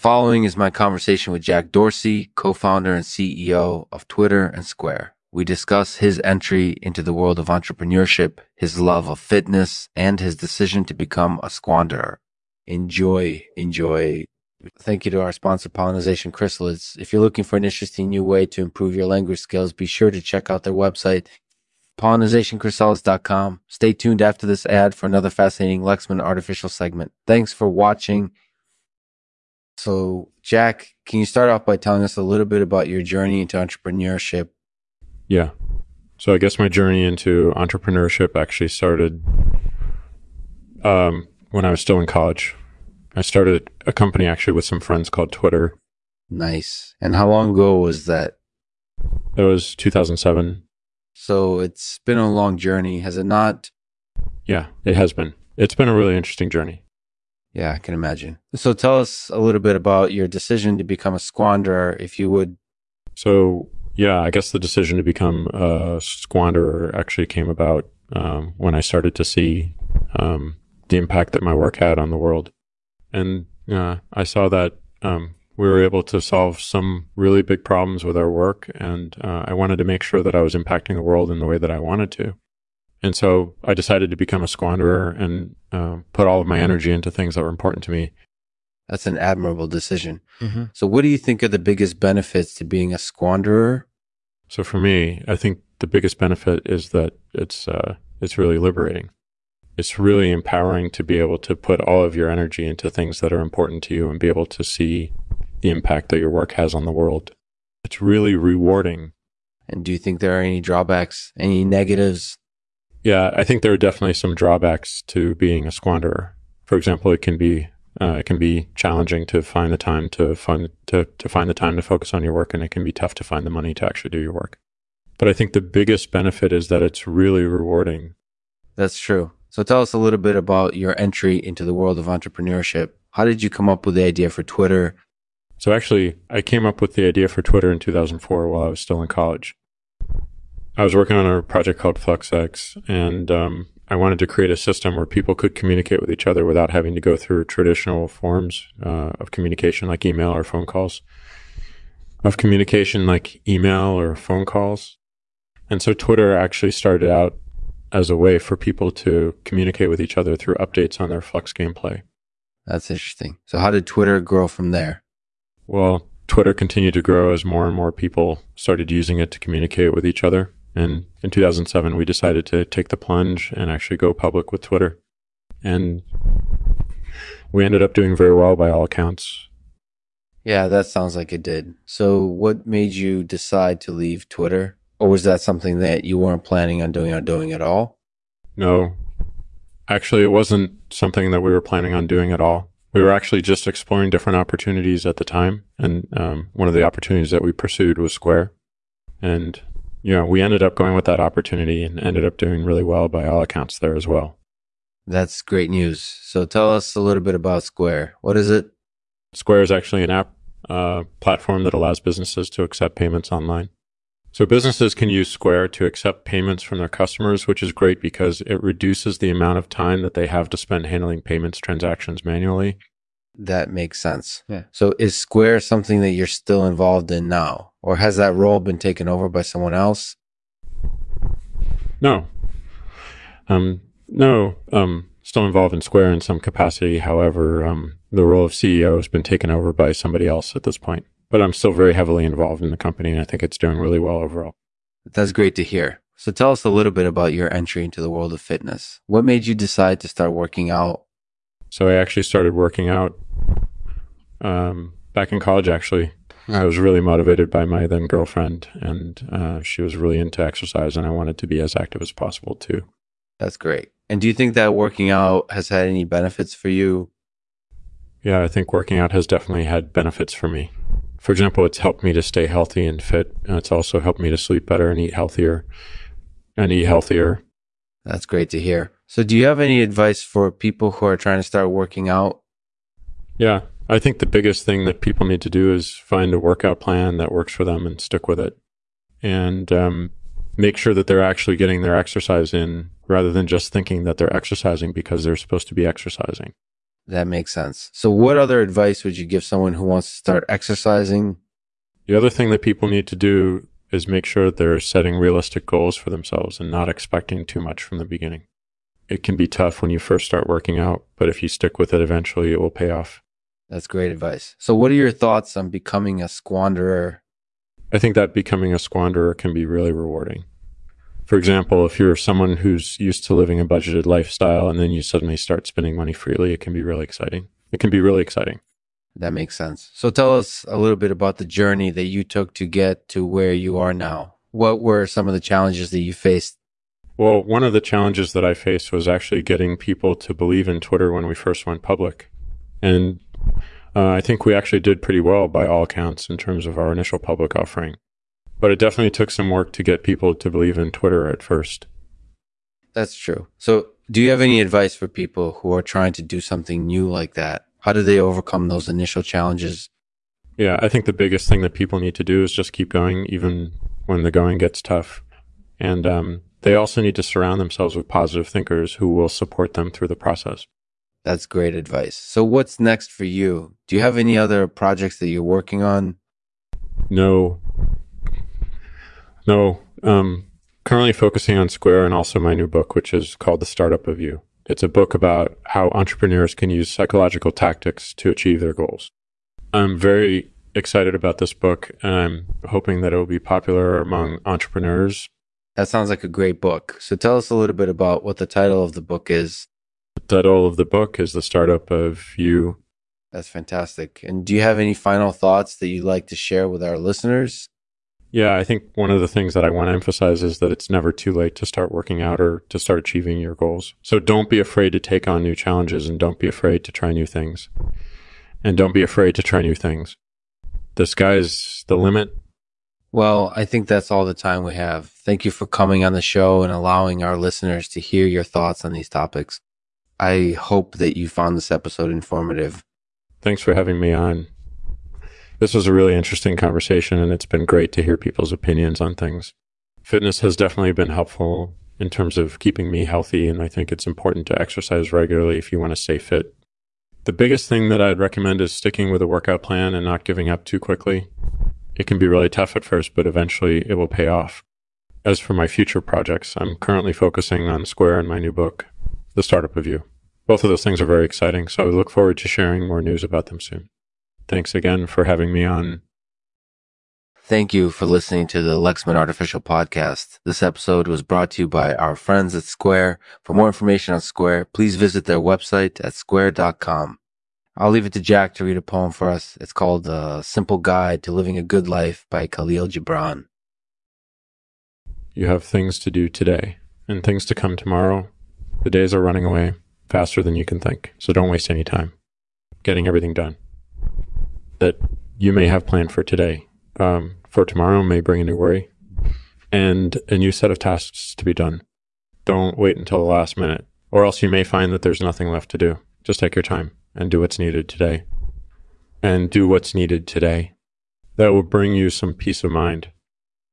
following is my conversation with Jack Dorsey, co-founder and CEO of Twitter and Square. We discuss his entry into the world of entrepreneurship, his love of fitness, and his decision to become a squanderer. Enjoy, enjoy. Thank you to our sponsor, Pollinization Chrysalids. If you're looking for an interesting new way to improve your language skills, be sure to check out their website, pollinizationchrysalis.com. Stay tuned after this ad for another fascinating Lexman artificial segment. Thanks for watching. So, Jack, can you start off by telling us a little bit about your journey into entrepreneurship yeah. So I guess my journey into entrepreneurship actually started um, when I was still in college. I started a company actually with some friends called Twitter. Nice. And how long ago was that? That was 2007. So it's been a long journey, has it not? Yeah, it has been. It's been a really interesting journey. Yeah, I can imagine. So tell us a little bit about your decision to become a squanderer, if you would. So yeah, I guess the decision to become a squanderer actually came about um, when I started to see um, the impact that my work had on the world. And uh, I saw that um, we were able to solve some really big problems with our work. And uh, I wanted to make sure that I was impacting the world in the way that I wanted to. And so I decided to become a squanderer and uh, put all of my energy into things that were important to me. That's an admirable decision. Mm-hmm. So, what do you think are the biggest benefits to being a squanderer? So, for me, I think the biggest benefit is that it's uh, it's really liberating. It's really empowering to be able to put all of your energy into things that are important to you and be able to see the impact that your work has on the world. It's really rewarding. And do you think there are any drawbacks, any negatives? Yeah, I think there are definitely some drawbacks to being a squanderer. For example, it can be uh, it can be challenging to find the time to find to, to find the time to focus on your work, and it can be tough to find the money to actually do your work. But I think the biggest benefit is that it's really rewarding. That's true. So tell us a little bit about your entry into the world of entrepreneurship. How did you come up with the idea for Twitter? So actually, I came up with the idea for Twitter in 2004 while I was still in college. I was working on a project called FluxX, and um, I wanted to create a system where people could communicate with each other without having to go through traditional forms uh, of communication like email or phone calls, of communication like email or phone calls. And so Twitter actually started out as a way for people to communicate with each other through updates on their Flux gameplay. That's interesting. So, how did Twitter grow from there? Well, Twitter continued to grow as more and more people started using it to communicate with each other. And in 2007, we decided to take the plunge and actually go public with Twitter. And we ended up doing very well by all accounts. Yeah, that sounds like it did. So, what made you decide to leave Twitter? Or was that something that you weren't planning on doing or doing at all? No. Actually, it wasn't something that we were planning on doing at all. We were actually just exploring different opportunities at the time. And um, one of the opportunities that we pursued was Square. And you know, we ended up going with that opportunity and ended up doing really well by all accounts there as well. That's great news. So tell us a little bit about Square. What is it? Square is actually an app uh, platform that allows businesses to accept payments online. So businesses can use Square to accept payments from their customers, which is great because it reduces the amount of time that they have to spend handling payments transactions manually. That makes sense. Yeah. So is Square something that you're still involved in now? or has that role been taken over by someone else? No. Um, no. Um, still involved in Square in some capacity. However, um, the role of CEO has been taken over by somebody else at this point. But I'm still very heavily involved in the company, and I think it's doing really well overall. That's great to hear. So tell us a little bit about your entry into the world of fitness. What made you decide to start working out? So I actually started working out um, back in college, actually. I was really motivated by my then girlfriend, and uh, she was really into exercise, and I wanted to be as active as possible too. That's great. And do you think that working out has had any benefits for you? Yeah, I think working out has definitely had benefits for me. For example, it's helped me to stay healthy and fit. And it's also helped me to sleep better and eat healthier and eat healthier. That's great to hear. So, do you have any advice for people who are trying to start working out? Yeah, I think the biggest thing that people need to do is find a workout plan that works for them and stick with it. And um, make sure that they're actually getting their exercise in rather than just thinking that they're exercising because they're supposed to be exercising. That makes sense. So, what other advice would you give someone who wants to start exercising? The other thing that people need to do is make sure they're setting realistic goals for themselves and not expecting too much from the beginning. It can be tough when you first start working out, but if you stick with it, eventually it will pay off. That's great advice. So, what are your thoughts on becoming a squanderer? I think that becoming a squanderer can be really rewarding. For example, if you're someone who's used to living a budgeted lifestyle and then you suddenly start spending money freely, it can be really exciting. It can be really exciting. That makes sense. So tell us a little bit about the journey that you took to get to where you are now. What were some of the challenges that you faced? Well, one of the challenges that I faced was actually getting people to believe in Twitter when we first went public. And uh, I think we actually did pretty well by all accounts in terms of our initial public offering. But it definitely took some work to get people to believe in Twitter at first. That's true. So, do you have any advice for people who are trying to do something new like that? How do they overcome those initial challenges? Yeah, I think the biggest thing that people need to do is just keep going, even when the going gets tough. And um, they also need to surround themselves with positive thinkers who will support them through the process. That's great advice. So, what's next for you? Do you have any other projects that you're working on? No, no, um, currently focusing on Square and also my new book, which is called The Startup of You. It's a book about how entrepreneurs can use psychological tactics to achieve their goals. I'm very excited about this book, and I'm hoping that it will be popular among entrepreneurs. That sounds like a great book. So tell us a little bit about what the title of the book is. Title of the book is The Startup of You. That's fantastic. And do you have any final thoughts that you'd like to share with our listeners? Yeah, I think one of the things that I want to emphasize is that it's never too late to start working out or to start achieving your goals. So don't be afraid to take on new challenges and don't be afraid to try new things. And don't be afraid to try new things. The sky's the limit. Well, I think that's all the time we have. Thank you for coming on the show and allowing our listeners to hear your thoughts on these topics. I hope that you found this episode informative. Thanks for having me on. This was a really interesting conversation, and it's been great to hear people's opinions on things. Fitness has definitely been helpful in terms of keeping me healthy, and I think it's important to exercise regularly if you want to stay fit. The biggest thing that I'd recommend is sticking with a workout plan and not giving up too quickly. It can be really tough at first, but eventually it will pay off. As for my future projects, I'm currently focusing on Square and my new book, The Startup of You. Both of those things are very exciting, so I look forward to sharing more news about them soon. Thanks again for having me on. Thank you for listening to the Lexman Artificial Podcast. This episode was brought to you by our friends at Square. For more information on Square, please visit their website at square.com. I'll leave it to Jack to read a poem for us. It's called A Simple Guide to Living a Good Life by Khalil Gibran. You have things to do today and things to come tomorrow. The days are running away faster than you can think, so don't waste any time getting everything done that you may have planned for today. Um, for tomorrow may bring a new worry and a new set of tasks to be done. Don't wait until the last minute, or else you may find that there's nothing left to do. Just take your time and do what's needed today. And do what's needed today. That will bring you some peace of mind